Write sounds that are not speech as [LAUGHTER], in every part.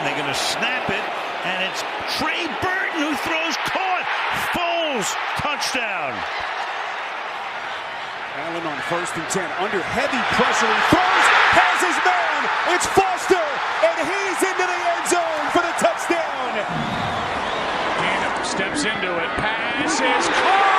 and they're going to snap it, and it's Trey Burton who throws caught. Foles touchdown. Allen on first and 10, under heavy pressure. He throws, has his man. It's Foster, and he's into the end zone for the touchdown. Hannah steps into it. Pass is caught.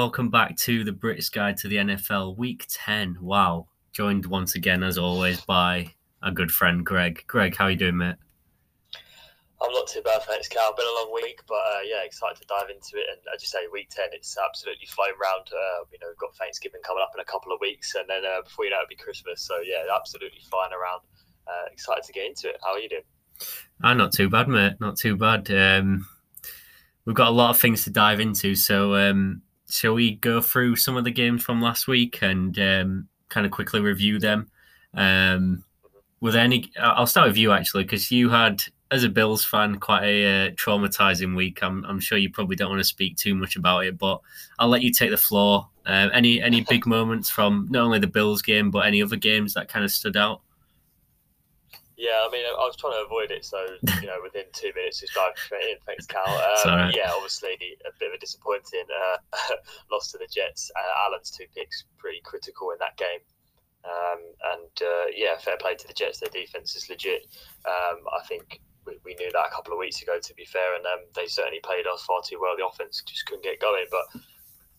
Welcome back to the British Guide to the NFL Week 10. Wow. Joined once again, as always, by a good friend Greg. Greg, how are you doing, mate? I'm not too bad, thanks, Cal. Been a long week, but uh, yeah, excited to dive into it. And as you say, week 10, it's absolutely flown round. Uh, you know, we've got Thanksgiving coming up in a couple of weeks, and then uh, before you know it, it'll be Christmas. So yeah, absolutely flying around. Uh, excited to get into it. How are you doing? Ah, not too bad, mate. Not too bad. Um, we've got a lot of things to dive into. So, um, shall we go through some of the games from last week and um, kind of quickly review them? Um, with any, I'll start with you actually, because you had, as a Bills fan, quite a uh, traumatizing week. I'm, I'm sure you probably don't want to speak too much about it, but I'll let you take the floor. Uh, any any big moments from not only the Bills game, but any other games that kind of stood out? Yeah, I mean, I was trying to avoid it, so you know, within two minutes, just dive straight in. Thanks, Cal. [LAUGHS] Um, right. Yeah, obviously a bit of a disappointing uh, [LAUGHS] loss to the Jets. Uh, Allen's two picks pretty critical in that game, um, and uh, yeah, fair play to the Jets. Their defense is legit. Um, I think we, we knew that a couple of weeks ago, to be fair, and um, they certainly played us far too well. The offense just couldn't get going, but.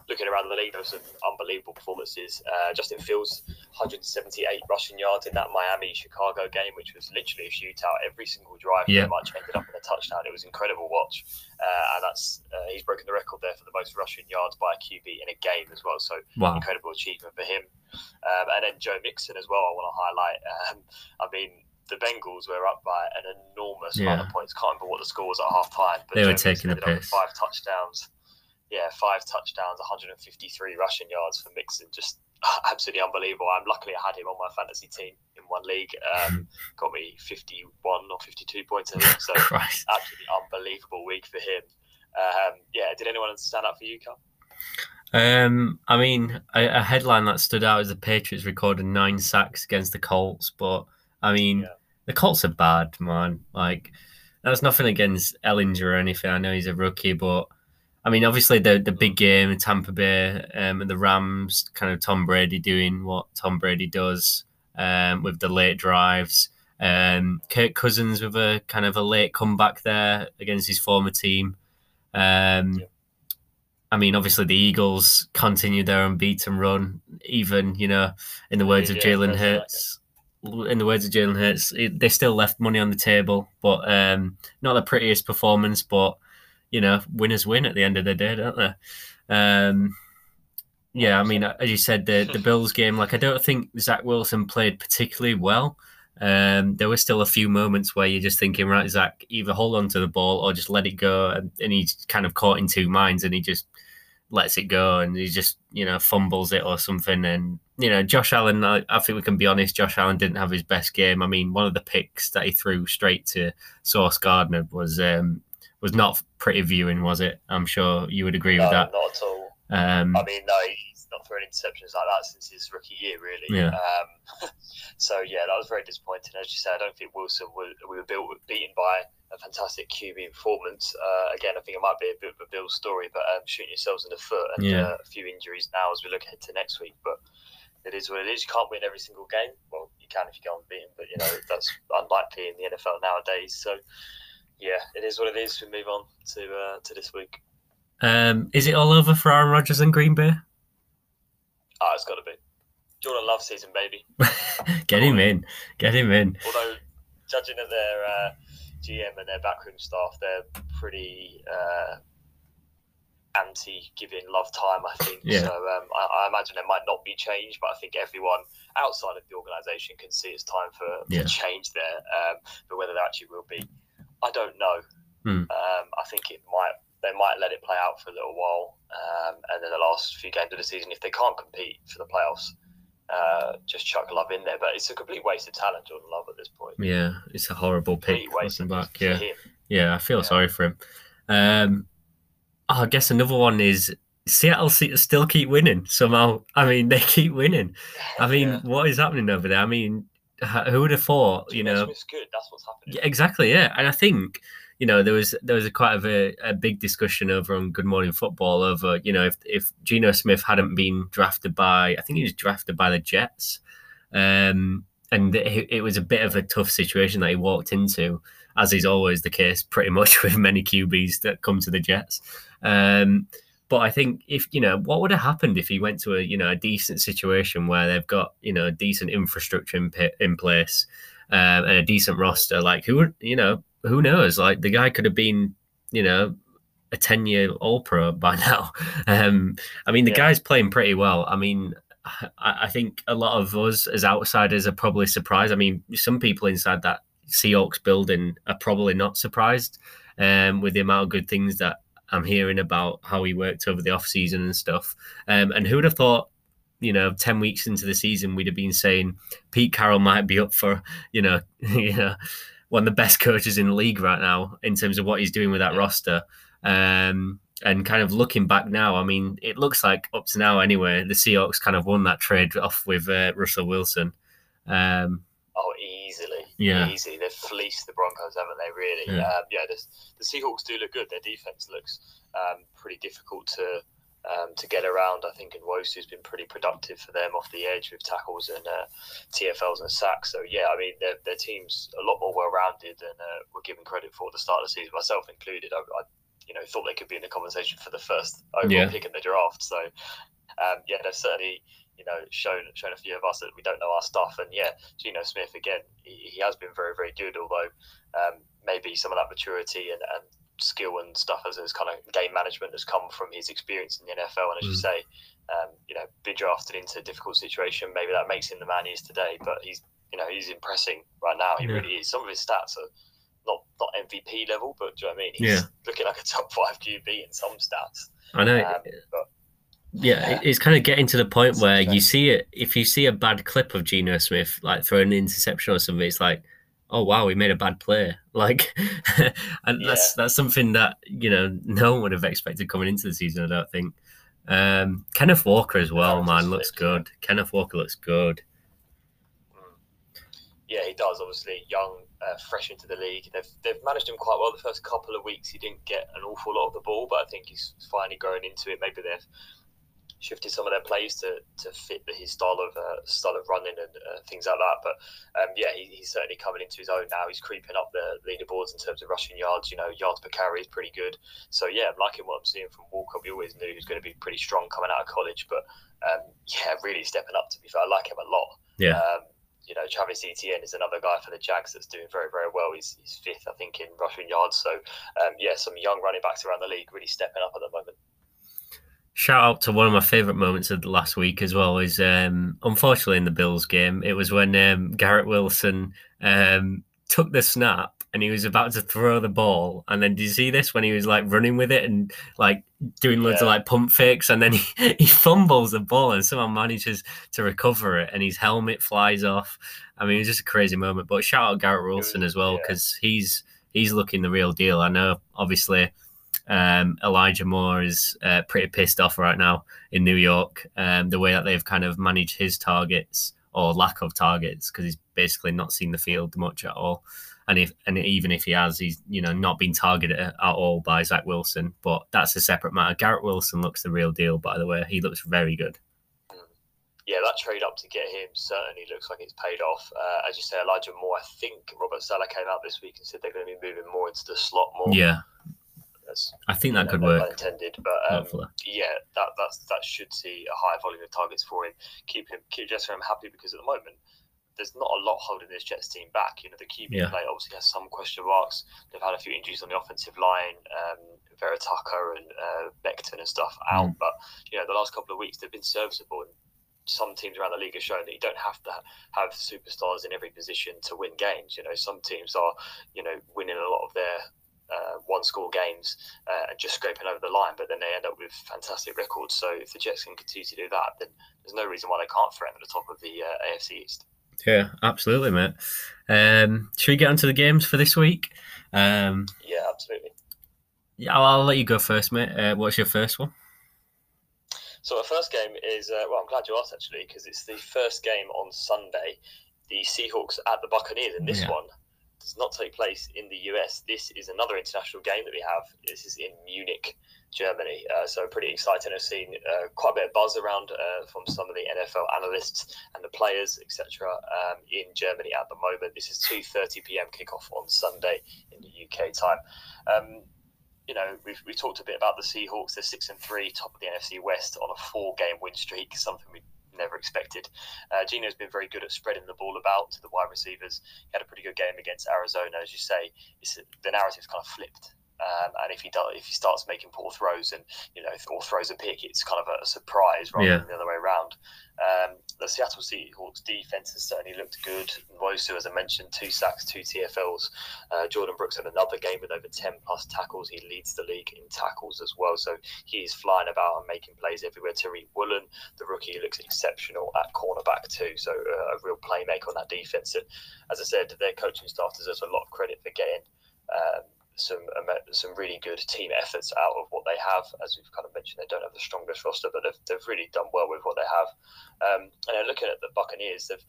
Looking around the league, there was some unbelievable performances. Uh, Justin Fields, 178 rushing yards in that Miami Chicago game, which was literally a shootout. Every single drive Yeah. much ended up in a touchdown. It was incredible watch, uh, and that's uh, he's broken the record there for the most rushing yards by a QB in a game as well. So Wow. incredible achievement for him. Um, and then Joe Mixon as well. I want to highlight. Um, I mean. The Bengals were up by an enormous amount of points. Can't remember what the score was at half time, but They were Joe Mixon taking a ended piss. five touchdowns yeah, five touchdowns, 153 rushing yards for Mixon. Just [LAUGHS] absolutely unbelievable. I'm luckily I had him on my fantasy team in one league. Um, [LAUGHS] got me 51 or 52 points, I think. So [LAUGHS] Christ. absolutely unbelievable week for him. Um, yeah, did anyone stand up for you, Carl? Um, I mean, a, a headline that stood out is the Patriots recorded nine sacks against the Colts, but I mean, Yeah. the Colts are bad, man. Like, that's nothing against Ehlinger or anything. I know he's a rookie, but I mean, obviously the the big game in Tampa Bay um, and the Rams, kind of Tom Brady doing what Tom Brady does um, with the late drives. Um, Kirk Cousins with a kind of a late comeback there against his former team. Um, Yeah. I mean, obviously the Eagles continue their unbeaten run, even you know, in the words of Yeah, Jalen that's right. Hurts. In the words of Jalen Hurts, it, they still left money on the table, but um, not the prettiest performance. But you know, winners win at the end of the day, don't they? Um, yeah, I mean, as you said, the the Bills game, like I don't think Zach Wilson played particularly well. Um, there were still a few moments where you're just thinking, right, Zach, either hold on to the ball or just let it go, and, and he's kind of caught in two minds, and he just lets it go, and he just you know fumbles it or something, and you know Josh Allen, I, I think we can be honest, Josh Allen didn't have his best game. I mean, one of the picks that he threw straight to Sauce Gardner was um, was not pretty viewing, was it? I'm sure you would agree No, with that. not at all. Um, I mean, no, he's not throwing interceptions like that since his rookie year, really. Yeah. Um, [LAUGHS] so yeah, that was very disappointing. As you said, I don't think Wilson was, we were built, beaten by a fantastic QB performance. Uh, again, I think it might be a bit of a Bill story, but um, shooting yourselves in the foot and Yeah. uh, a few injuries now as we look ahead to next week. But it is what it is. You can't win every single game. Well, you can if you go unbeaten, but you know that's unlikely in the NFL nowadays. So yeah, it is what it is. We move on to uh, to this week. um, is it all over for Aaron Rodgers and Green Bay? Ah, it's got to be. Jordan Love season, baby. [LAUGHS] Get him in. Get him in. although judging at their uh, GM and their backroom staff, they're pretty uh, anti giving love time. I think Yeah. so. Um, I, I imagine there might not be change, but I think everyone outside of the organisation can see it's time for, for change there. Um, but whether there actually will be, I don't know. Hmm. Um, I think it might. They might let it play out for a little while, um, and then the last few games of the season, if they can't compete for the playoffs, uh, just chuck Love in there. But it's a complete waste of talent, Jordan Love, at this point. Yeah, it's a horrible pick. Waste Looking back, yeah, him. yeah, I feel Yeah. sorry for him. Um, oh, I guess another one is Seattle still keep winning somehow. I mean, they keep winning. I mean, [LAUGHS] Yeah. what is happening over there? I mean, who would have thought? You know, Smith's good. That's what's happening. Yeah, exactly. Yeah, and I think you know there was there was a quite of a, a big discussion over on Good Morning Football over you know if if Geno Smith hadn't been drafted by I think he was drafted by the Jets, um, and it, it was a bit of a tough situation that he walked into, as is always the case, pretty much [LAUGHS] with many QBs that come to the Jets. Um, but I think if you know what would have happened if he went to a you know a decent situation where they've got you know a decent infrastructure in, in place um, and a decent roster, like who would you know who knows? Like the guy could have been you know a ten year All Pro by [LAUGHS] now. Um, I mean the Yeah. guy's playing pretty well. I mean. I, I think a lot of us as outsiders are probably surprised. I mean, some people inside that Seahawks building are probably not surprised um, with the amount of good things that I'm hearing about how he worked over the off season and stuff. Um, and who would have thought, you know, ten weeks into the season, we'd have been saying Pete Carroll might be up for, you know, [LAUGHS] you know, one of the best coaches in the league right now in terms of what he's doing with that roster. Um, and kind of looking back now, I mean, it looks like up to now anyway, the Seahawks kind of won that trade off with uh, Russell Wilson. Um, easily. Yeah. Easy. They've fleeced the Broncos, haven't they, really? Yeah. Um, yeah, the, the Seahawks do look good. Their defense looks um, pretty difficult to um, to get around. I think Nwosu's been pretty productive for them off the edge with tackles and uh, TFLs and sacks. So, yeah, I mean, their, their team's a lot more well-rounded than uh, we're given credit for at the start of the season, myself included. I, I you know, thought they could be in the conversation for the first overall Yeah. pick in the draft. So, um, yeah, they've certainly you know shown shown a few of us that we don't know our stuff. And yeah, Geno Smith again, he, he has been very very good. Although um, maybe some of that maturity and, and skill and stuff as his kind of game management has come from his experience in the NFL. And as you Mm. say, um, you know, be drafted into a difficult situation. Maybe that makes him the man he is today. But he's you know he's impressing right now. He Yeah. really is. Some of his stats are. Not, not MVP level, but do you know what I mean? He's Yeah. looking like a top five QB in some stats. I know. Um, but Yeah, it- it's kind of getting to the point It's where you see it. If you see a bad clip of Geno Smith, like throwing an interception or something, it's like, oh wow, he made a bad play. [LAUGHS] Like, [LAUGHS] and that's that's something that you know no one would have expected coming into the season. I don't think. Um, Kenneth Walker as well, man, looks yeah. good. Kenneth Walker looks good. yeah, he does. Obviously, young, uh, fresh into the league. They've they've managed him quite well the first couple of weeks. He didn't get an awful lot of the ball, but I think he's finally growing into it. Maybe they've shifted some of their plays to, to fit his style of uh, style of running and uh, things like that. But um, yeah, he, he's certainly coming into his own now. He's creeping up the leaderboards in terms of rushing yards. You know, yards per carry is pretty good. So yeah, I'm liking what I'm seeing from Walker. We always knew he was going to be pretty strong coming out of college, but um, [LAUGHS] yeah, really stepping up. To be fair, I like him a lot. Yeah. Um, you know, Travis Etienne is another guy for the Jags that's doing very, very well. He's, he's fifth, I think, in rushing yards. So, um, yeah, some young running backs around the league really stepping up at the moment. Shout out to one of my favourite moments of the last week as well is um, unfortunately in the Bills game. It was when um, Garrett Wilson um, took the snap and he was about to throw the ball. And then did you see this when he was like running with it and like doing loads of like pump fakes and then [LAUGHS] he, he fumbles the ball and somehow manages to recover it and his helmet flies off. I mean, it was just a crazy moment. But shout out Garrett Wilson as well yeah. because he's he's looking the real deal. I know obviously um, Elijah Moore is uh, pretty pissed off right now in New York. Um, the way that they've kind of managed his targets or lack of targets because he's basically not seen the field much at all. And if and even if he has, he's you know not been targeted at all by Zach Wilson. But that's a separate matter. Garrett Wilson looks the real deal, by the way. He looks very good. Yeah, that trade up to get him certainly looks like it's paid off. Uh, as you say, Elijah Moore, I think Robert Saleh came out this week and said they're going to be moving more into the slot more. Yeah, That's, I think that could no work. Intended, but um, yeah, that that's that should see a higher volume of targets for him. Keep him, keep Jester him happy because at the moment there's not a lot holding this Jets team back. You know, the QB Yeah. play obviously has some question marks. They've had a few injuries on the offensive line, um, Vera Tucker and uh, Becton and stuff out. Mm. But you know, the last couple of weeks they've been serviceable. And some teams around the league have shown that you don't have to have superstars in every position to win games. You know, some teams are, you know, winning a lot of their uh, one score games uh, and just scraping over the line, but then they end up with fantastic records. So if the Jets can continue to do that, then there's no reason why they can't threaten at the top of the uh, AFC East. Yeah, absolutely, mate. Um, should we get onto the games for this week? Um, yeah, absolutely. Yeah, I'll, I'll, let you go first, mate. Uh, what's your first one? So our first game is uh, well, I'm glad you asked actually because it's the first game on Sunday. The Seahawks at the Buccaneers, and this yeah. one does not take place in the US. This is another international game that we have. This is in Munich, Germany. Uh, so pretty exciting. I've seen uh, quite a bit of buzz around uh, from some of the NFL analysts and the players, etc. Um, in Germany at the moment. This is 2:30 p.m. kickoff on Sunday in the UK time. Um, you know, we've, we talked a bit about the Seahawks. They're six and three, top of the NFC West on a four-game win streak, something we never expected. Uh, Geno's been very good at spreading the ball about to the wide receivers. He had a pretty good game against Arizona, as you say. It's, the narrative's kind of flipped um, and if he does, if he starts making poor throws and you know or throws a pick, it's kind of a surprise rather yeah. than the other way around. Um, the Seattle Seahawks defense has certainly looked good. Nwosu, as I mentioned, two sacks, two TFLs. Uh, Jordyn Brooks had another game with over ten plus tackles. He leads the league in tackles as well, so he's flying about and making plays everywhere. Tariq Woolen, the rookie, looks exceptional at cornerback too. So uh, a real playmaker on that defense. And as I said, their coaching staff deserves a lot of credit for getting. Um, some some really good team efforts out of what they have. As we've kind of mentioned, they don't have the strongest roster, but they've, they've really done well with what they have. Um, and then looking at the Buccaneers, they've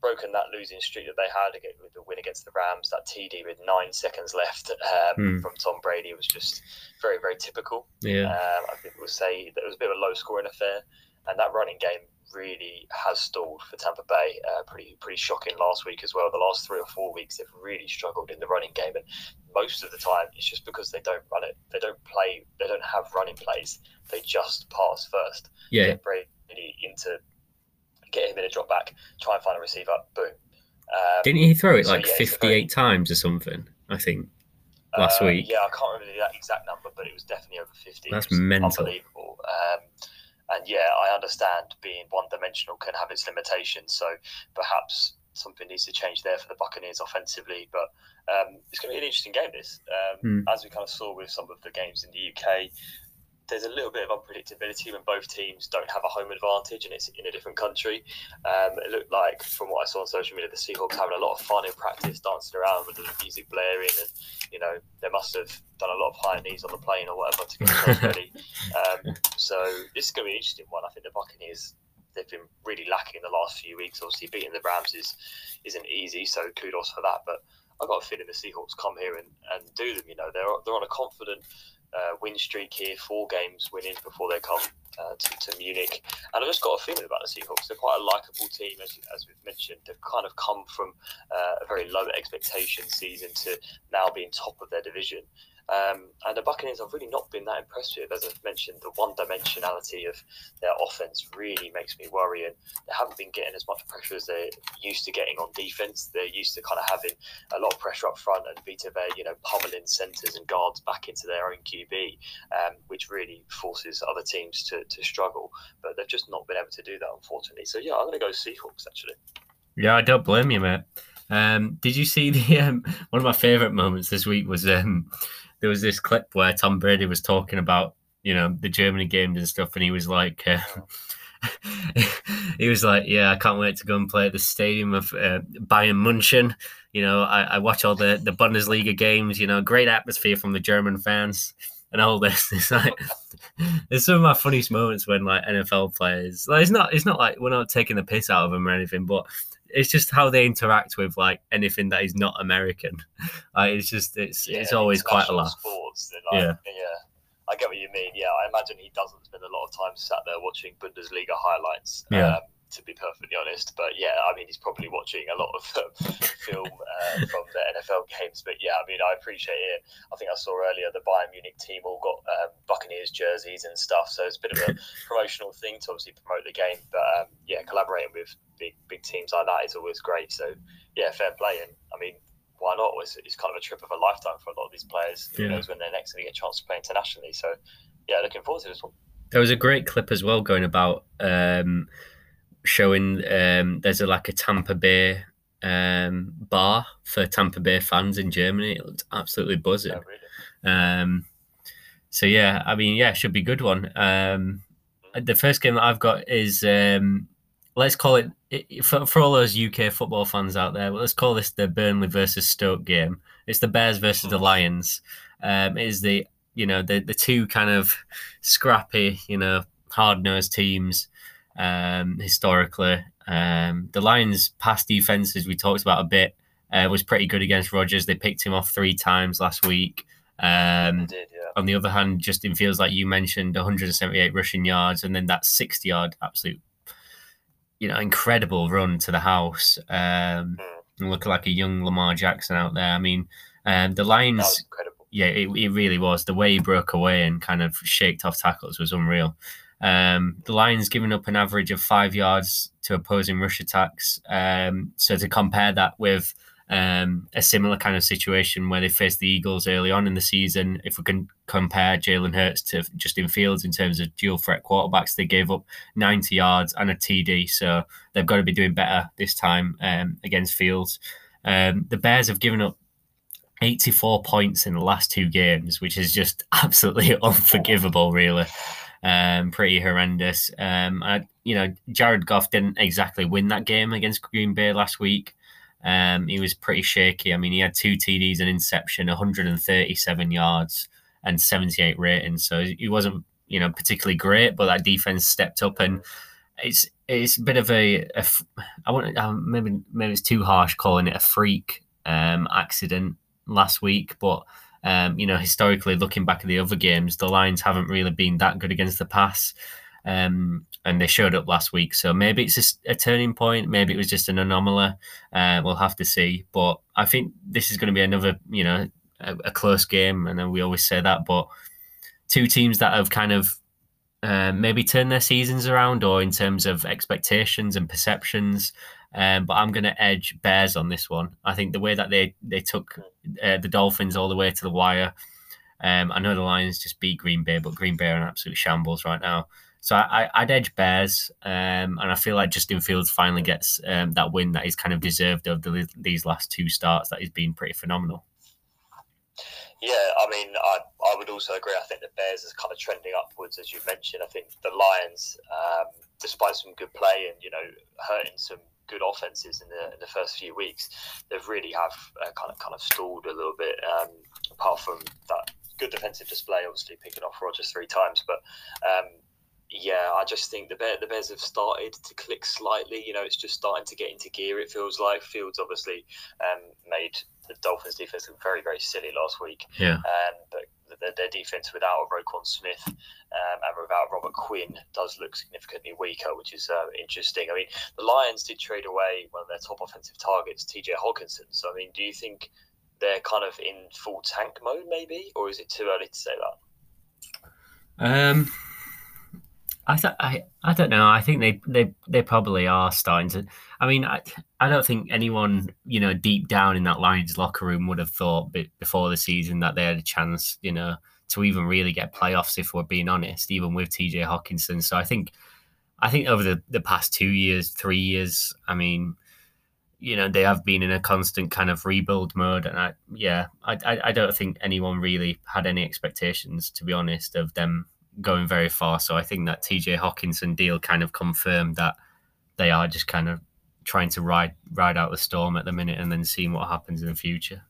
broken that losing streak that they had with the win against the Rams. That TD with nine seconds left um, mm. from Tom Brady was just very, very typical. Yeah, um, I think we'll say that it was a bit of a low scoring affair, and that running game really has stalled for Tampa Bay. Uh, pretty pretty shocking last week as well. The last three or four weeks, they've really struggled in the running game, and most of the time, it's just because they don't run it. They don't play. They don't have running plays. They just pass first. Yeah, get Brady into get him in a drop back, try and find a receiver. Boom. Um, Didn't he throw it so, like yeah, 58 very, times or something? I think last uh, week. Yeah, I can't remember that exact number, but it was definitely over 50. That's mental. Unbelievable. Um, and yeah, I understand being one dimensional can have its limitations. So perhaps something needs to change there for the Buccaneers offensively. But um, it's going to be an interesting game. This, um, mm. as we kind of saw with some of the games in the UK, there's a little bit of unpredictability when both teams don't have a home advantage and it's in a different country. Um, it looked like, from what I saw on social media, the Seahawks having a lot of fun in practice, dancing around with the music blaring, and you know they must have done a lot of high knees on the plane or whatever to get themselves ready. [LAUGHS] Um, so this is going to be an interesting one. I think the Buccaneers they've been really lacking in the last few weeks. Obviously, beating the Rams is isn't easy, so kudos for that. But I've got a feeling the Seahawks come here and, and do them. You know, they're they're on a confident uh, win streak here, four games winning before they come uh, to, to, Munich. And I've just got a feeling about the Seahawks. They're quite a likable team, as, as we've mentioned. They've kind of come from uh, a very low expectation season to now being top of their division. Um, and the Buccaneers have really not been that impressed with. As I've mentioned, the one dimensionality of their offense really makes me worry. And they haven't been getting as much pressure as they're used to getting on defense. They're used to kind of having a lot of pressure up front and Vita Vea, you know, pummeling centers and guards back into their own QB, um, which really forces other teams to, to struggle. But they've just not been able to do that, unfortunately. So, yeah, I'm going to go Seahawks, actually. Yeah, I don't blame you, mate. Um, did you see the [LAUGHS] um, one of my favorite moments this week was um, there was this clip where Tom Brady was talking about you know the Germany games and stuff, and he was like. Uh, [LAUGHS] he was like, "Yeah, I can't wait to go and play at the stadium of uh, Bayern Munchen. You know, I, I, watch all the the Bundesliga games. You know, great atmosphere from the German fans and all this. [LAUGHS] It's like it's some of my funniest moments when like NFL players. Like, it's not it's not like we're not taking the piss out of them or anything, but it's just how they interact with like anything that is not American. [LAUGHS] Like, it's just it's yeah, it's always quite a laugh. Sports, like, yeah, yeah. I get what you mean. Yeah, I imagine he doesn't spend a lot of time sat there watching Bundesliga highlights. Yeah. Um, to be perfectly honest. But yeah, I mean, he's probably watching a lot of um, [LAUGHS] film uh, from the NFL games. But yeah, I mean, I appreciate it. I think I saw earlier the Bayern Munich team all got um, Buccaneers jerseys and stuff. So it's a bit of a [LAUGHS] promotional thing to obviously promote the game. But um, yeah, collaborating with big big teams like that is always great. So yeah, fair play. And I mean, why not? It's, it's kind of a trip of a lifetime for a lot of these players. Who knows when they're next going to get a chance to play internationally? So yeah, looking forward to this one. There was a great clip as well going about um, showing um, there's a, like a Tampa Bay um, bar for Tampa Bay fans in Germany. It looked absolutely buzzing. Yeah, really. Um, so yeah, I mean, yeah, should be a good one. Um, the first game that I've got is um, let's call it, it for, for all those UK football fans out there. Let's call this the Burnley versus Stoke game. It's the Bears versus the Lions. Um, it is the you know the the two kind of scrappy, you know, hard nosed teams um, historically. Um, the Lions' pass defense, as we talked about a bit, uh, was pretty good against Rodgers. They picked him off three times last week. Um, did, yeah. On the other hand, Justin Fields, like you mentioned, 178 rushing yards, and then that 60 yard absolute, you know, incredible run to the house. Um, Mm. looking like a young Lamar Jackson out there. I mean, um, the Lions yeah, it, it really was. The way he broke away and kind of shaked off tackles was unreal. Um, the Lions giving up an average of five yards to opposing rush attacks. Um, so to compare that with um, a similar kind of situation where they faced the Eagles early on in the season, if we can compare Jalen Hurts to Justin Fields in terms of dual threat quarterbacks, they gave up 90 yards and a TD. So they've got to be doing better this time um, against Fields. Um, the Bears have given up 84 points in the last two games, which is just [LAUGHS] absolutely unforgivable, really. Um, pretty horrendous. Um, I, you know, Jared Goff didn't exactly win that game against Green Bay last week. Um, he was pretty shaky. I mean, he had two TDs and inception, 137 yards and 78 ratings. So he wasn't, you know, particularly great, but that defense stepped up and it's it's a bit of a, a I want maybe maybe it's too harsh calling it a freak um, accident last week, but um, you know historically looking back at the other games, the Lions haven't really been that good against the pass, um, and they showed up last week. So maybe it's just a turning point. Maybe it was just an anomaly. Uh, we'll have to see. But I think this is going to be another you know a, a close game, and then we always say that, but two teams that have kind of uh, maybe turned their seasons around or in terms of expectations and perceptions. Um, but I'm going to edge Bears on this one. I think the way that they they took uh, the Dolphins all the way to the wire. Um, I know the Lions just beat Green Bay, but Green Bay are in absolute shambles right now. So I, I'd edge Bears, um, and I feel like Justin Fields finally gets um, that win that he's kind of deserved of the, these last two starts. That he's been pretty phenomenal. Yeah, I mean, I, I would also agree. I think the Bears is kind of trending upwards, as you mentioned. I think the Lions, um, despite some good play and you know hurting some good offenses in the in the first few weeks, they've really have uh, kind of kind of stalled a little bit. Um, apart from that good defensive display, obviously picking off Rodgers three times, but. Um, yeah, I just think the Bears, the Bears have started to click slightly. You know, it's just starting to get into gear. It feels like Fields obviously um, made the Dolphins' defense look very, very silly last week. Yeah. Um, but their, their defense without Roquan Smith um, and without Robert Quinn does look significantly weaker, which is uh, interesting. I mean, the Lions did trade away one of their top offensive targets, TJ Hockenson. So, I mean, do you think they're kind of in full tank mode, maybe, or is it too early to say that? Um, I, th- I I don't know. I think they, they they probably are starting to. I mean, I, I don't think anyone you know deep down in that Lions locker room would have thought be- before the season that they had a chance, you know, to even really get playoffs. If we're being honest, even with TJ Hockenson. So I think I think over the, the past two years, three years, I mean, you know, they have been in a constant kind of rebuild mode, and I yeah, I I, I don't think anyone really had any expectations, to be honest, of them going very far. So I think that TJ Hockenson deal kind of confirmed that they are just kind of trying to ride ride out the storm at the minute and then seeing what happens in the future.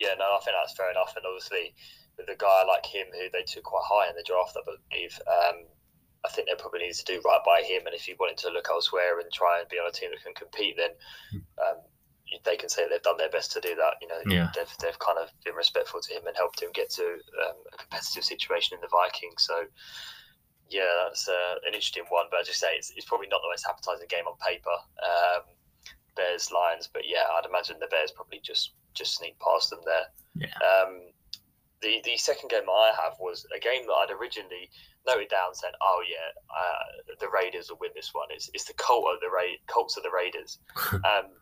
Yeah, no, I think that's fair enough. And obviously, with a guy like him who they took quite high in the draft, I believe, um, I think they probably need to do right by him. And if you wanted to look elsewhere and try and be on a team that can compete, then um, they can say they've done their best to do that. You know, Yeah. they've, they've kind of been respectful to him and helped him get to um, a competitive situation in the Vikings. So, yeah, that's uh, an interesting one. But I just say it's, it's probably not the most appetizing game on paper. Um, Bears Lions, but yeah, I'd imagine the Bears probably just just sneak past them there. Yeah. Um, the the second game I have was a game that I'd originally noted down, saying, "Oh yeah, uh, the Raiders will win this one." It's it's the Colt of the Ra- Colts of the Raiders. [LAUGHS] um,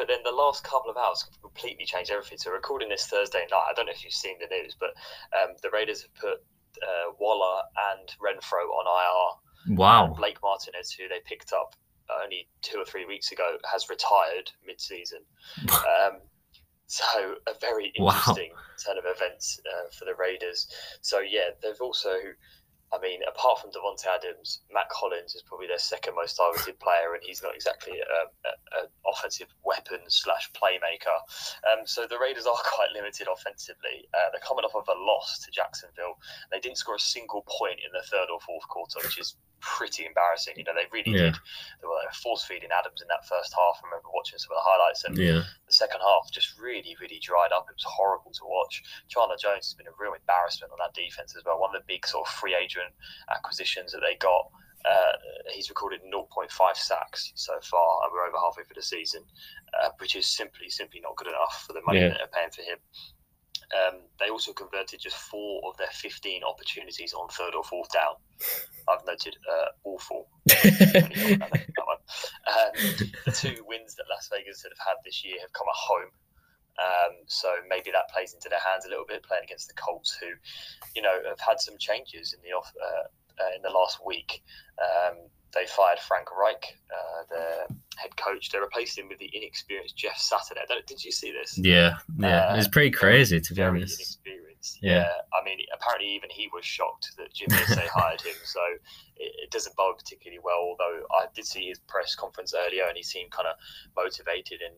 but then the last couple of hours completely changed everything. So recording this Thursday night, I don't know if you've seen the news, but um, the Raiders have put uh, Waller and Renfrow on IR. Wow. Blake Martinez, who they picked up only two or three weeks ago, has retired mid-season. [LAUGHS] um, So a very interesting wow. turn of events uh, for the Raiders. So yeah, they've also I mean, apart from Davante Adams, Mack Hollins is probably their second most targeted player, and he's not exactly an offensive weapon slash playmaker. Um, so the Raiders are [LAUGHS] quite limited offensively. Uh, they're coming off of a loss to Jacksonville. They didn't score a single point in the third or fourth quarter, which is pretty embarrassing. You know, they really yeah. did. They were force feeding Adams in that first half. I remember watching some of the highlights, and yeah. the second half just really, really dried up. It was horrible to watch. Chandler Jones has been a real embarrassment on that defense as well. One of the big sort of free agent acquisitions that they got. Uh, he's recorded 0.5 sacks so far. And we're over halfway through the season, uh, which is simply, simply not good enough for the money yeah. that they're paying for him. Um, they also converted just four of their 15 opportunities on third or fourth down. I've noted uh, awful. [LAUGHS] um, the two wins that Las Vegas have had this year have come at home. Um, so maybe that plays into their hands a little bit, playing against the Colts, who, you know, have had some changes in the off uh, uh, in the last week. Um, they fired Frank Reich, uh, the head coach. They replaced him with the inexperienced Jeff Saturday. Did you see this? Yeah, yeah, uh, it's pretty crazy to be honest. Inexperienced. Yeah. yeah. I mean, apparently even he was shocked that Jim Irsay [LAUGHS] hired him. So it, it, doesn't bode particularly well. Although I did see his press conference earlier, and he seemed kind of motivated and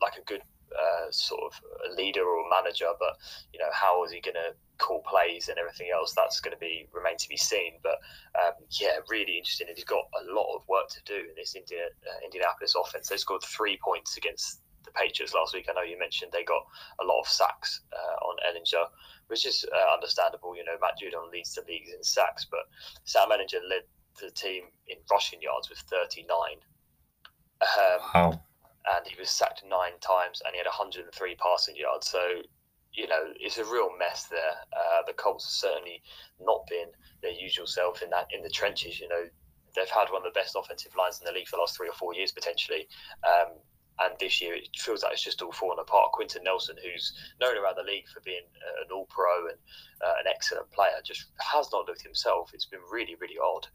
like a good uh, sort of leader or manager. But you know, how is he going to call plays and everything else, that's going to be remain to be seen. But um, yeah, really interesting. And he's got a lot of work to do in this India, uh, Indianapolis offense. They scored three points against the Patriots last week. I know you mentioned they got a lot of sacks uh, on Ehlinger, which is uh, understandable. You know, Matt Judon leads the league in sacks, but Sam Ehlinger led the team in rushing yards with 39. Um, wow. And he was sacked nine times, and he had 103 passing yards. So you know, it's a real mess there. Uh, the Colts have certainly not been their usual self in that in the trenches. You know, they've had one of the best offensive lines in the league for the last three or four years potentially. Um, and this year it feels like it's just all fallen apart. Quenton Nelson, who's known around the league for being an all pro and uh, an excellent player, just has not looked himself. It's been really, really odd.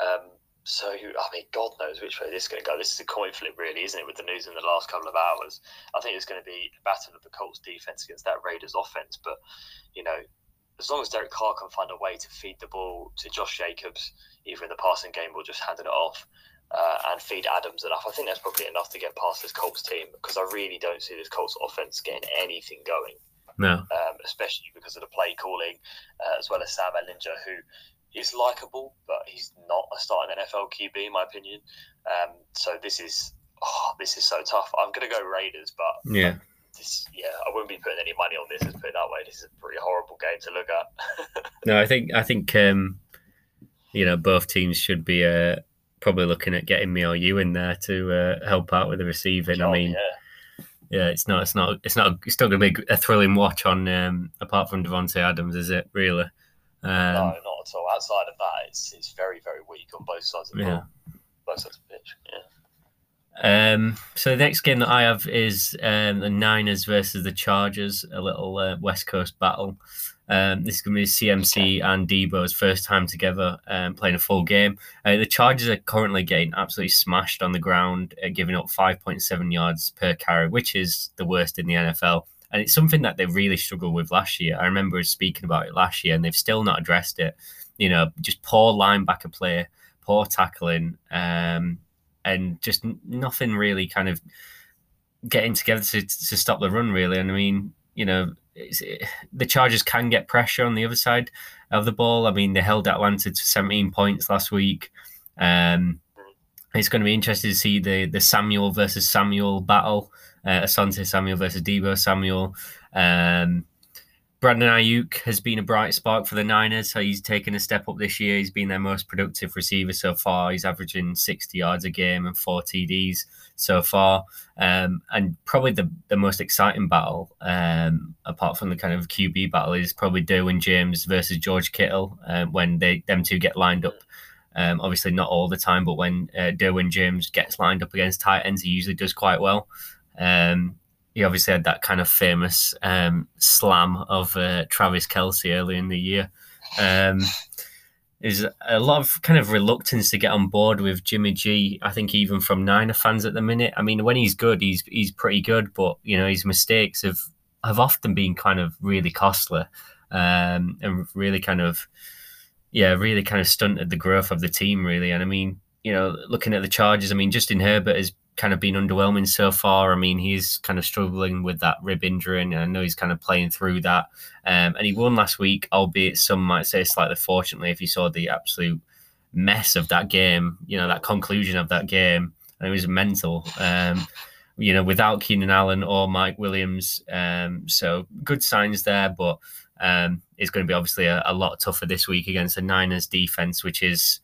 Um, so, I mean, God knows which way this is going to go. This is a coin flip, really, isn't it, with the news in the last couple of hours? I think it's going to be a battle of the Colts defense against that Raiders offense. But, you know, as long as Derek Carr can find a way to feed the ball to Josh Jacobs, either in the passing game or just handing it off, uh, and feed Adams enough, I think that's probably enough to get past this Colts team because I really don't see this Colts offense getting anything going. No. Um, especially because of the play calling, uh, as well as Sam Ehlinger, who is likable, but he's not a starting NFL QB in my opinion. Um, so this is oh, this is so tough. I'm going to go Raiders, but yeah. This, yeah, I wouldn't be putting any money on this. Let's put it that way. This is a pretty horrible game to look at. [LAUGHS] no, I think I think um, you know both teams should be uh, probably looking at getting me or you in there to uh, help out with the receiving. John, I mean, yeah. yeah. it's not, it's not, it's not, it's still going to be a thrilling watch on. Um, apart from Davante Adams, is it really? Um, no, not at all. Outside of that, it's it's very very weak on both sides of the yeah. ball, both sides of the pitch. Yeah. Um, so the next game that I have is um, the Niners versus the Chargers, a little uh, West Coast battle. Um, this is going to be CMC and Deebo's first time together um, playing a full game. Uh, the Chargers are currently getting absolutely smashed on the ground, uh, giving up 5.7 yards per carry, which is the worst in the NFL. And it's something that they really struggled with last year. I remember speaking about it last year, and they've still not addressed it. You know, just poor linebacker play, poor tackling, um, and just nothing really kind of getting together to, to stop the run, really. And I mean, you know, it, the Chargers can get pressure on the other side of the ball. I mean, they held Atlanta to 17 points last week. Um, it's going to be interesting to see the the Samuel versus Samuel battle uh, Asante Samuel versus Deebo Samuel. Um, Brandon Aiyuk has been a bright spark for the Niners. So he's taken a step up this year. He's been their most productive receiver so far. He's averaging 60 yards a game and four TDs so far. Um, and probably the, the most exciting battle, um, apart from the kind of QB battle, is probably Derwin James versus George Kittle uh, when they them two get lined up. Um, obviously, not all the time, but when uh, Derwin James gets lined up against tight ends, he usually does quite well. Um, he obviously had that kind of famous um, slam of uh, Travis Kelce early in the year. Um, there's a lot of kind of reluctance to get on board with Jimmy G. I think even from Niner fans at the minute. I mean, when he's good, he's he's pretty good, but you know his mistakes have have often been kind of really costly, um, and really kind of yeah, really kind of stunted the growth of the team really. And I mean, you know, looking at the charges, I mean, Justin Herbert has kind of been underwhelming so far. I mean, he's kind of struggling with that rib injury, and I know he's kind of playing through that. Um, and he won last week, albeit some might say slightly fortunately if you saw the absolute mess of that game, you know, that conclusion of that game. And it was mental. Um, you know, without Keenan Allen or Mike Williams. Um, so good signs there, but um, it's going to be obviously a, a lot tougher this week against the Niners defense, which is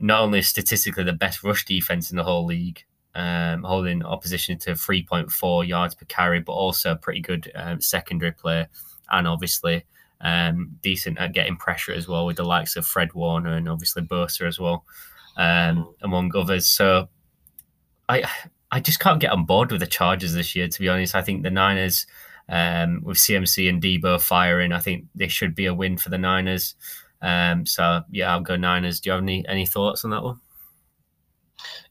not only statistically the best rush defense in the whole league, um, holding opposition to 3.4 yards per carry, but also a pretty good um, secondary play, and obviously um, decent at getting pressure as well with the likes of Fred Warner and obviously Bosa as well, um, among others. So I I just can't get on board with the Chargers this year. To be honest, I think the Niners. Um, with CMC and Deebo firing, I think they should be a win for the Niners. Um, so yeah, I'll go Niners. Do you have any any thoughts on that one?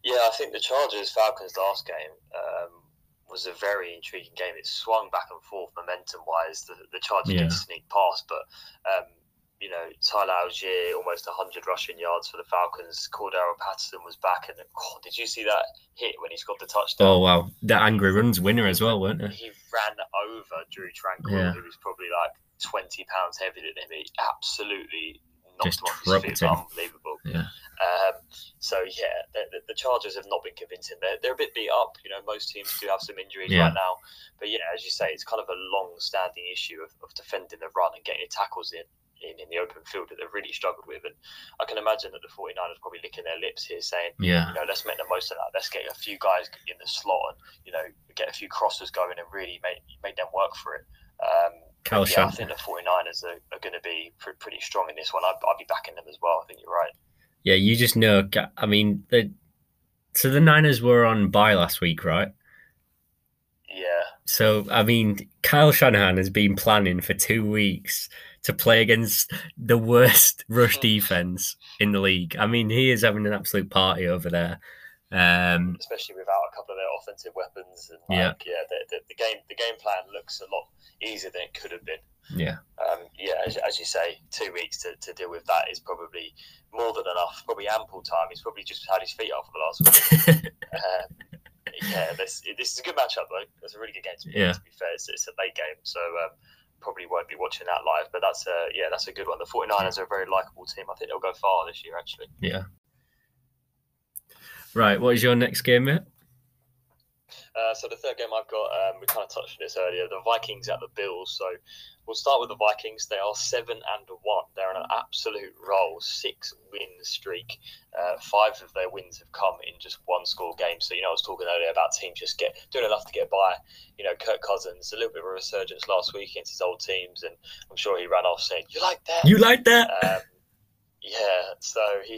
Yeah, I think the Chargers Falcons last game um, was a very intriguing game. It swung back and forth momentum wise. The, the Chargers yeah. did sneak past, but um, you know Tyler Allgeier almost 100 rushing yards for the Falcons. Cordarrelle Patterson was back, and oh, did you see that hit when he scored the touchdown? Oh wow, that angry runs winner as well, weren't it? He ran over Drue Tranquill, yeah. who was probably like 20 pounds heavier than him. He absolutely knocked Just him off his feet. Unbelievable. Yeah. Um, so yeah, the, the, Chargers have not been convincing. They're, they're a bit beat up. You know, most teams do have some injuries yeah. right now. But yeah, as you say, it's kind of a long-standing issue of, of defending the run and getting tackles in, in in the open field that they've really struggled with. And I can imagine that the 49ers probably licking their lips here, saying, yeah, you know, let's make the most of that. Let's get a few guys in the slot and you know get a few crosses going and really make make them work for it. Um, yeah, I think the 49ers are, are going to be pr- pretty strong in this one. I'd, I'd be backing them as well. I think you're right. Yeah, you just know. I mean, the so the Niners were on bye last week, right? Yeah. So I mean, Kyle Shanahan has been planning for two weeks to play against the worst [LAUGHS] rush defense in the league. I mean, he is having an absolute party over there. Um, Especially without of their offensive weapons, and like, yeah, yeah, the, the, the game the game plan looks a lot easier than it could have been. Yeah. Um, yeah, as, as, you say, two weeks to, to deal with that is probably more than enough, probably ample time. He's probably just had his feet up for the last week. [LAUGHS] um, yeah, this, this is a good matchup, though. It's a really good game to be, yeah. to be fair. It's, it's, a late game, so um, probably won't be watching that live, but that's a, yeah, that's a good one. The 49ers are a very likable team. I think they'll go far this year, actually. Yeah. Right, what is your next game, mate? Uh, so the third game I've got, um, we kind of touched on this earlier. The Vikings at the Bills. So we'll start with the Vikings. They are seven and one. They're on an absolute roll, six win streak. Uh, five of their wins have come in just one score game. So you know, I was talking earlier about teams just get doing enough to get by. You know, Kirk Cousins a little bit of a resurgence last week against his old teams, and I'm sure he ran off saying, "You like that? You like that?" Um, yeah, so he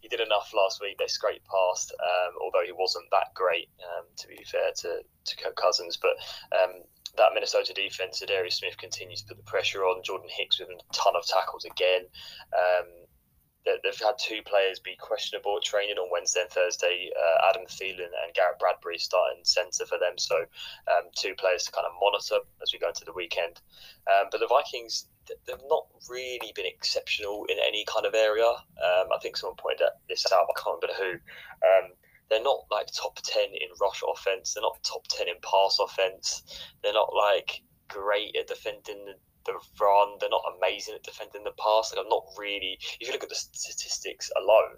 he did enough last week. They scraped past, um, although he wasn't that great, um, to be fair to, to Kirk Cousins. But um, that Minnesota defense, Darius Smith continues to put the pressure on. Jordan Hicks with a ton of tackles again. Um, they've had two players be questionable training on Wednesday and Thursday. Uh, Adam Thielen and Garrett Bradbury starting centre for them. So um, two players to kind of monitor as we go into the weekend. Um, but the Vikings, they've not really been exceptional in any kind of area. Um, I think someone pointed this out. I can't remember who. Um, they're not like top ten in rush offense. They're not top ten in pass offense. They're not like great at defending the, the run. They're not amazing at defending the pass. Like I'm not really. If you look at the statistics alone,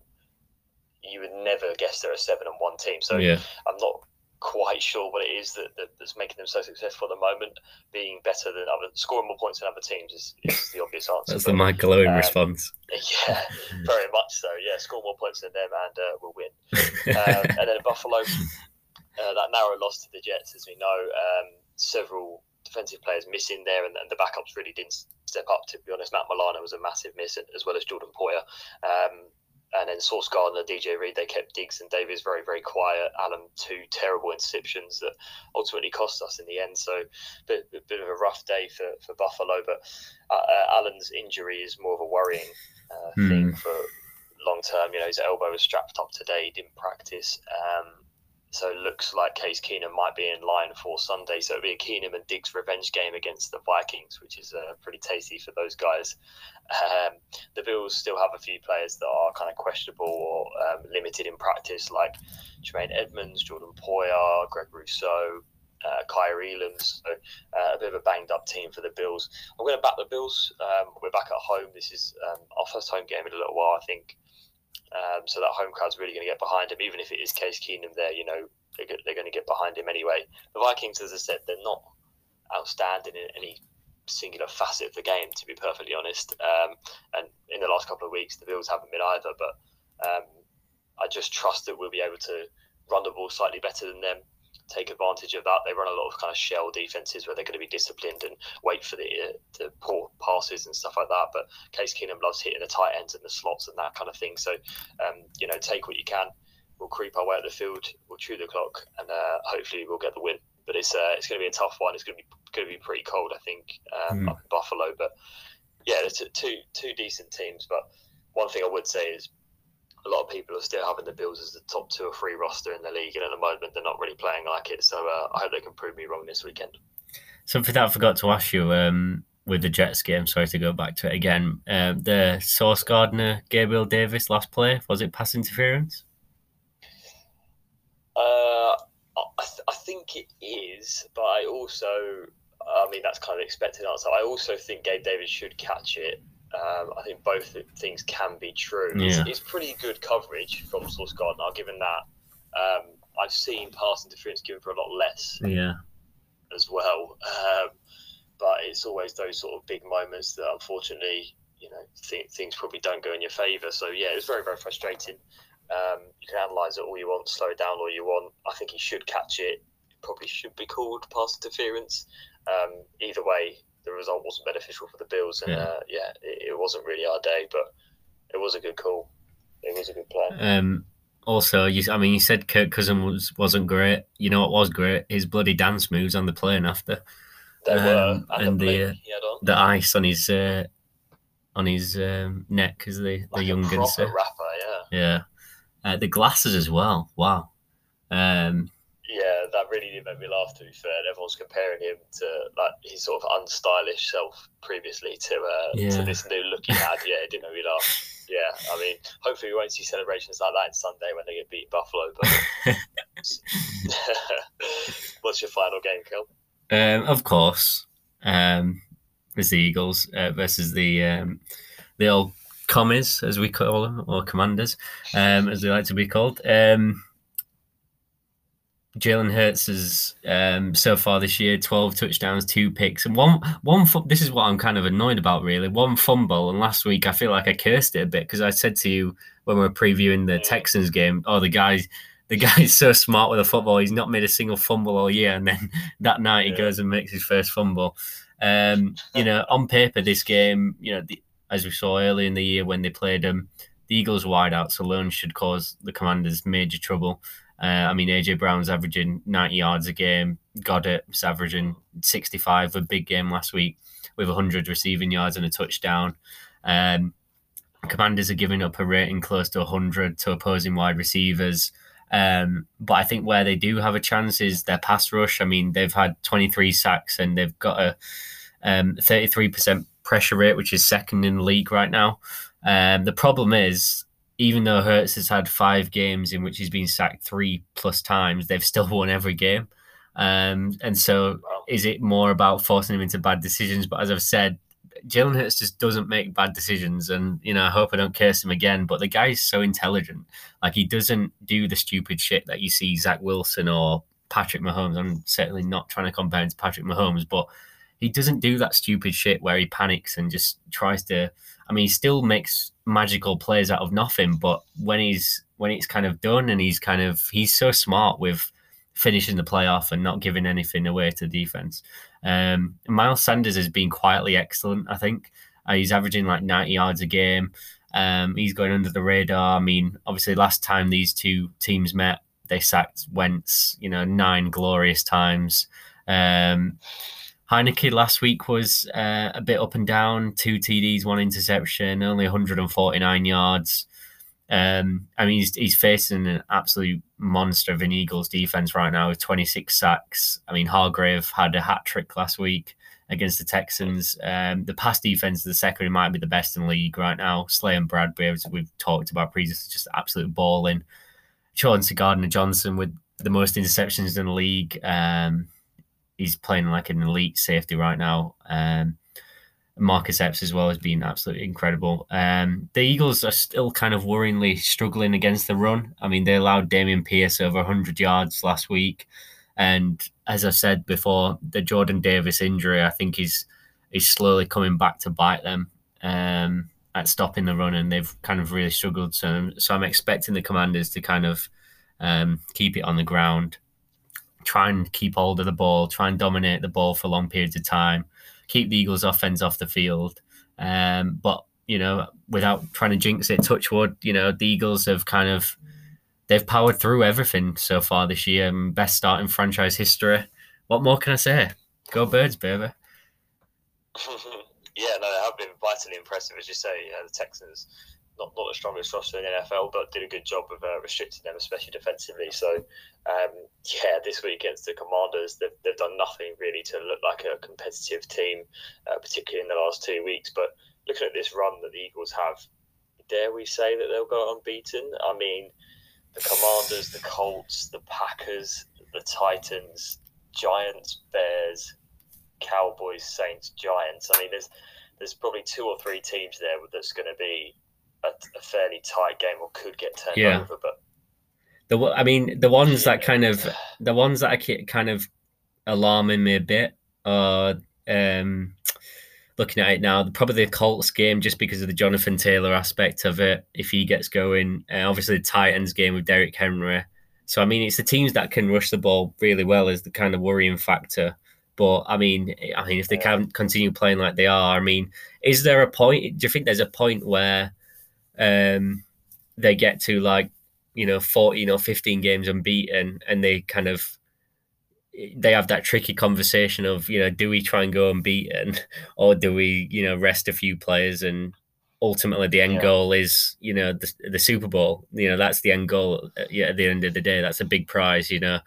you would never guess they're a seven and one team. So yeah. I'm not quite sure what it is that, that, that's making them so successful at the moment. Being better than other, scoring more points than other teams is, is the obvious answer. that's but, the Mike glowing um, response. [LAUGHS] Yeah, very much so. Yeah, score more points than them and uh, we'll win. [LAUGHS] um, and then Buffalo, uh, that narrow loss to the Jets, as we know, um, several defensive players missing there, and, and, the backups really didn't step up. To be honest, Matt Milano was a massive miss, as well as Jordan Poyer. Um, and then Sauce Gardner, DJ Reed, they kept Diggs and Davis very, very quiet. Allen, two terrible interceptions that ultimately cost us in the end. So, a bit, a bit of a rough day for, for Buffalo. But uh, uh, Allen's injury is more of a worrying uh, mm. thing for long term. You know, his elbow was strapped up today, he didn't practice. Um, so it looks like Case Keenum might be in line for Sunday. So it'll be a Keenum and Diggs revenge game against the Vikings, which is uh, pretty tasty for those guys. Um, the Bills still have a few players that are kind of questionable or um, limited in practice, like Tremaine Edmunds, Jordan Poyer, Greg Rousseau, uh, Elam. So uh, a bit of a banged up team for the Bills. I'm going to back the Bills. Um, we're back at home. This is um, our first home game in a little while, I think. Um, so that home crowd's really going to get behind him, even if it is Case Keenum there. You know, they're, they're going to get behind him anyway. The Vikings, as I said, they're not outstanding in any singular facet of the game, to be perfectly honest. Um, and in the last couple of weeks, the Bills haven't been either. But um, I just trust that we'll be able to run the ball slightly better than them take advantage of that. They run a lot of kind of shell defenses where they're going to be disciplined and wait for the uh, the poor passes and stuff like that. But Case Keenum loves hitting the tight ends and the slots and that kind of thing. So, um, you know, take what you can. We'll creep our way up the field. We'll chew the clock, and uh, hopefully we'll get the win. But it's uh, it's going to be a tough one. It's going to be going to be pretty cold, I think, um, mm. up in Buffalo. But yeah, it's two two decent teams. But one thing I would say is a lot of people are still having the Bills as the top two or three roster in the league, and at the moment they're not really playing like it. So uh, I hope they can prove me wrong this weekend. Something that I forgot to ask you um, with the Jets game. Sorry to go back to it again. Um, the Sauce Gardner, Gabriel Davis last play was it pass interference? Uh, I, th- I think it is, but I also, I mean, that's kind of expected answer. I also think Gabe Davis should catch it um, I think both things can be true. Yeah. It's, it's, pretty good coverage from Sauce Gardner, given that um, I've seen pass interference given for a lot less. Yeah. As well, um, but it's always those sort of big moments that unfortunately, you know, th- things probably don't go in your favour. So yeah, it was very very frustrating. Um, you can analyse it all you want, slow it down all you want. I think he should catch it. It probably should be called pass interference. Um, either way, the result wasn't beneficial for the Bills, and yeah, uh, yeah it, it, wasn't really our day, but it was a good call. It was a good play. Um, also, you, I mean, you said Kirk Cousin was wasn't great. You know what was great? His bloody dance moves on the plane after. They um, were, and, the uh, the ice on his uh, on his um, neck as the like the young rapper, yeah. Yeah, uh, the glasses as well. Wow. Um, yeah, that really did make me laugh. To be fair, and everyone's comparing him to like his sort of unstylish self previously to uh, yeah. to this new look he had. Yeah, it did make me laugh. Yeah, I mean, hopefully we won't see celebrations like that in Sunday when they get beat Buffalo. But [LAUGHS] [LAUGHS] what's your final game, Kel? Um, of course, um, it's the Eagles uh, versus the um, the old commies, as we call them, or commanders, um, as they like to be called. Um, Jalen Hurts has um, so far this year, twelve touchdowns, two picks, and one one. This is what I'm kind of annoyed about, really. One fumble, and last week I feel like I cursed it a bit because I said to you when we were previewing the Texans game, "Oh, the guy, the [LAUGHS] guy's so smart with a football. He's not made a single fumble all year." And then [LAUGHS] that night he yeah. goes and makes his first fumble. Um, you know, on paper, this game, you know, the, as we saw early in the year when they played them, um, the Eagles wideouts alone should cause the Commanders major trouble. Uh, I mean, AJ Brown's averaging 90 yards a game. Goedert's averaging 65, a big game last week with 100 receiving yards and a touchdown. Um, commanders are giving up a rating close to 100 to opposing wide receivers. Um, but I think where they do have a chance is their pass rush. I mean, they've had 23 sacks and they've got a um, 33% pressure rate, which is second in the league right now. Um, the problem is even though Hurts has had five games in which he's been sacked three plus times, they've still won every game. Um, and so, is it more about forcing him into bad decisions? But as I've said, Jalen Hurts just doesn't make bad decisions, and you know, I hope I don't curse him again. But the guy's so intelligent; like he doesn't do the stupid shit that you see Zach Wilson or Patrick Mahomes. I'm certainly not trying to compare him to Patrick Mahomes, but he doesn't do that stupid shit where he panics and just tries to. I mean, he still makes magical plays out of nothing, but when he's when it's kind of done and he's kind of he's so smart with finishing the playoff and not giving anything away to defense. Um, Miles Sanders has been quietly excellent. I think uh, he's averaging like 90 yards a game. Um, he's going under the radar. I mean, obviously, last time these two teams met, they sacked Wentz, you know, nine glorious times. Um, Heinicke last week was uh, a bit up and down, two TDs, one interception, only 149 yards. Um, I mean, he's, he's facing an absolute monster of an Eagles defense right now with 26 sacks. I mean, Hargrave had a hat trick last week against the Texans. Um, the pass defense of the secondary might be the best in the league right now. Slay and Bradberry, as we've talked about previously, just absolute balling. Chauncey Gardner Johnson with the most interceptions in the league. Um, he's playing like an elite safety right now. Um, Marcus Epps as well has been absolutely incredible. Um, the Eagles are still kind of worryingly struggling against the run. I mean, they allowed Dameon Pierce over 100 yards last week. And as I said before, the Jordan Davis injury, I think, is is slowly coming back to bite them um, at stopping the run, and they've kind of really struggled. So, so I'm expecting the Commanders to kind of um, keep it on the ground, try and keep hold of the ball, try and dominate the ball for long periods of time, keep the Eagles' offense off the field. Um, but you know, without trying to jinx it, touch wood, you know, the Eagles have kind of they've powered through everything so far this year. and Best start in franchise history. What more can I say? Go Birds, baby. [LAUGHS] yeah, no, they have been vitally impressive, as you say. Uh, the Texans, not not the strongest roster in the NFL, but did a good job of uh, restricting them, especially defensively. So, um, yeah, this week against the Commanders, they've, they've done nothing really to look like a competitive team, uh, particularly in the last two weeks. But looking at this run that the Eagles have, dare we say that they'll go unbeaten? I mean, the Commanders, the Colts, the Packers, the Titans, Giants, Bears, Cowboys, Saints, Giants. I mean, there's there's probably two or three teams there that's going to be a, a, fairly tight game or could get turned yeah. over. But the I mean, the ones that kind of the ones that are kind of alarming me a bit are um, looking at it now. Probably the Colts game just because of the Jonathan Taylor aspect of it. If he gets going, uh, obviously the Titans game with Derrick Henry. So I mean, it's the teams that can rush the ball really well is the kind of worrying factor. But I mean, I mean, if they can't continue playing like they are, I mean, is there a point? Do you think there's a point where um, they get to like you know 14 or 15 games unbeaten, and they kind of they have that tricky conversation of you know do we try and go unbeaten [LAUGHS] or do we you know rest a few players? And ultimately the end yeah. goal is you know the, the super bowl. You know that's the end goal uh, yeah, at the end of the day. That's a big prize you know.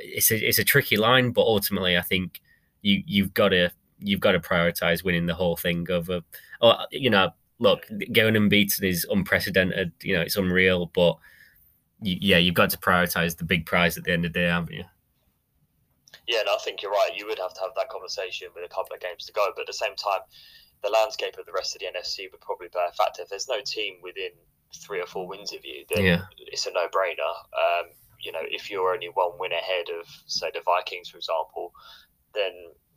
It's a, it's a tricky line but ultimately i think you you've got to you've got to prioritize winning the whole thing over or you know look going unbeaten is unprecedented you know it's unreal but you, yeah you've got to prioritize the big prize at the end of the day haven't you yeah, no, I think you're right. You would have to have that conversation with a couple of games to go, but at the same time, the landscape of the rest of the NFC would probably play a factor. If there's no team within three or four wins of you, then yeah. it's a no-brainer. Um, you know, if you're only one win ahead of, say, the Vikings, for example, then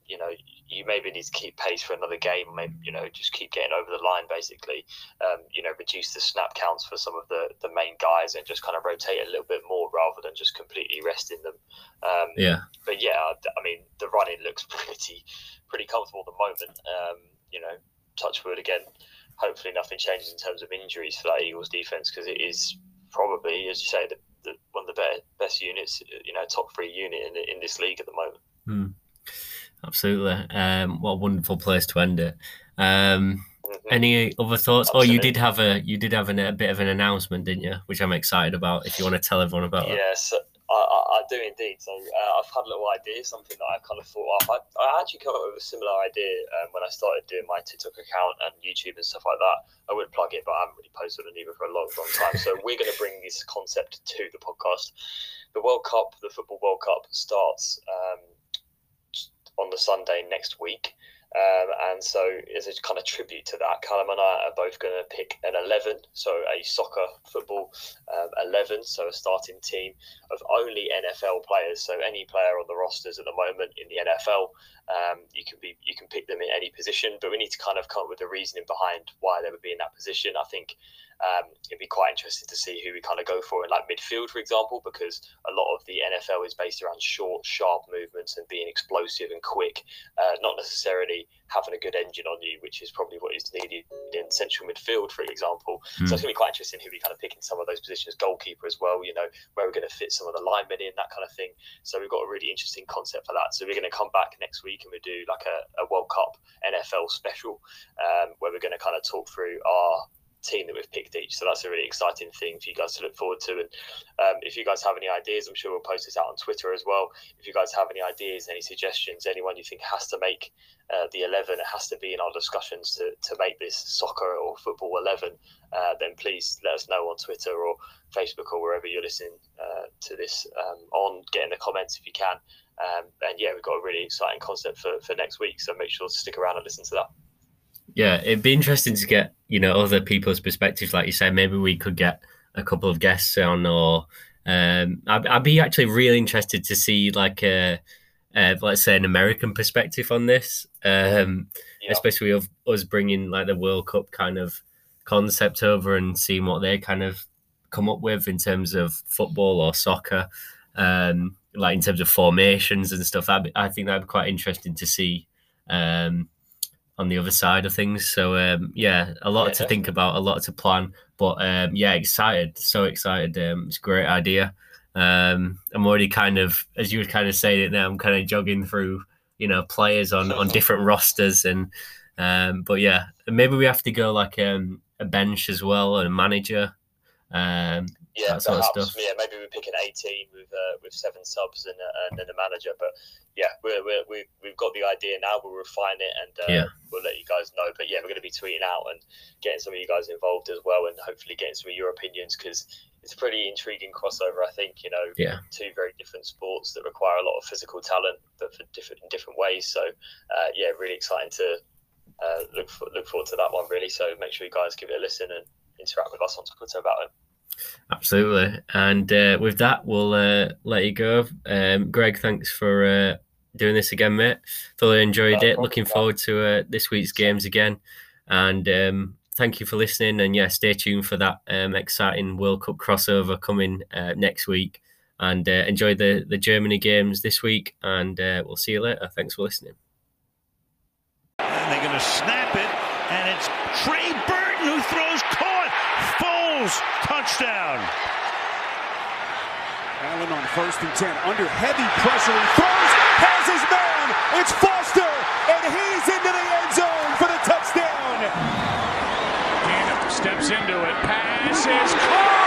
you know you maybe need to keep pace for another game, maybe you know just keep getting over the line, basically. Um, you know, reduce the snap counts for some of the the main guys and just kind of rotate a little bit more rather than just completely resting them. Um, yeah. But yeah, I mean the running looks [LAUGHS] pretty pretty comfortable at the moment. Um, you know, touch wood again. Hopefully, nothing changes in terms of injuries for that Eagles defense because it is probably, as you say, the, the, one of the best, best units, you know, top three unit in, in this league at the moment. Hmm. Absolutely. Um, what a wonderful place to end it. Um, mm-hmm. any other thoughts? Absolutely. Oh, you did have a you did have an, a bit of an announcement, didn't you? Which I'm excited about. If you want to tell everyone about yes, it. I, I, I, do indeed. So uh, I've had a little idea, something that I kind of thought of. I, I actually came up with a similar idea um, when I started doing my TikTok account and YouTube and stuff like that. I wouldn't plug it, but I haven't really posted on either for a long, long time. so we're going to bring this concept to the podcast. The World Cup, the Football World Cup, starts. Um, on the Sunday next week. Um, and so, as a kind of tribute to that, Callum and I are both going to pick an 11, so a soccer football um, 11, so a starting team of only NFL players. So, any player on the rosters at the moment in the NFL, um, you can be you can pick them in any position, but we need to kind of come up with the reasoning behind why they would be in that position. I think um, it'd be quite interesting to see who we kind of go for in like midfield, for example, because a lot of the NFL is based around short, sharp movements and being explosive and quick, uh, not necessarily having a good engine on you, which is probably what is needed in central midfield, for example. Mm. So hmm. it's going to be quite interesting who we kind of pick in some of those positions, goalkeeper as well. You know where we're going to fit some of the linemen in, that kind of thing. So we've got a really interesting concept for that. So we're going to come back next week and we do like a, a World Cup NFL special um, where we're going to kind of talk through our team that we've picked each. So that's a really exciting thing for you guys to look forward to. And um, if you guys have any ideas, I'm sure we'll post this out on Twitter as well. If you guys have any ideas, any suggestions, anyone you think has to make uh, the 11, it has to be in our discussions to, to make this soccer or football 11, uh, then please let us know on Twitter or Facebook or wherever you're listening uh, to this um, on. Get in the comments if you can. Um, and yeah, we've got a really exciting concept for, for next week. So make sure to stick around and listen to that. Yeah, it'd be interesting to get you know other people's perspectives. Like you said, maybe we could get a couple of guests on, or um, I'd, I'd be actually really interested to see like a, a let's say an American perspective on this, um, yeah. especially of us bringing like the World Cup kind of concept over and seeing what they kind of come up with in terms of football or soccer, um, like in terms of formations and stuff. Be, I think that'd be quite interesting to see. Um, on the other side of things. So um, yeah, a lot yeah, to think about, a lot to plan. But um, yeah, excited, so excited. Um, it's a great idea. Um, I'm already kind of, as you were kind of saying it now, I'm kind of jogging through, you know, players on on [LAUGHS] different rosters and. Um, but yeah, maybe we have to go like um, a bench as well and a manager. Yeah, perhaps. Yeah, maybe we pick an 18 with uh, with seven subs and, uh, and then a manager. But yeah, we're, we're, we we've got the idea now. We'll refine it and uh, yeah. we'll let you guys know. But yeah, we're going to be tweeting out and getting some of you guys involved as well, and hopefully getting some of your opinions because it's a pretty intriguing crossover. I think you know, yeah. two very different sports that require a lot of physical talent, but for different in different ways. So uh, yeah, really exciting to uh, look for, look forward to that one. Really, so make sure you guys give it a listen and interact with us on Twitter about it. Absolutely. And uh, with that, we'll uh, let you go. Um, Greg, thanks for uh, doing this again, mate. Thoroughly enjoyed it. Looking forward to uh, this week's games again. And um, thank you for listening. And yeah, stay tuned for that um, exciting World Cup crossover coming uh, next week. And uh, enjoy the, the Germany games this week. And we'll see you later. Thanks for listening. And they're going to snap it. And it's Trey Burton who throws caught. Foles, touchdown. Allen on first and 10, under heavy pressure. He throws, has his man. It's Foster, and he's into the end zone for the touchdown. Gannon steps into it. Pass is caught.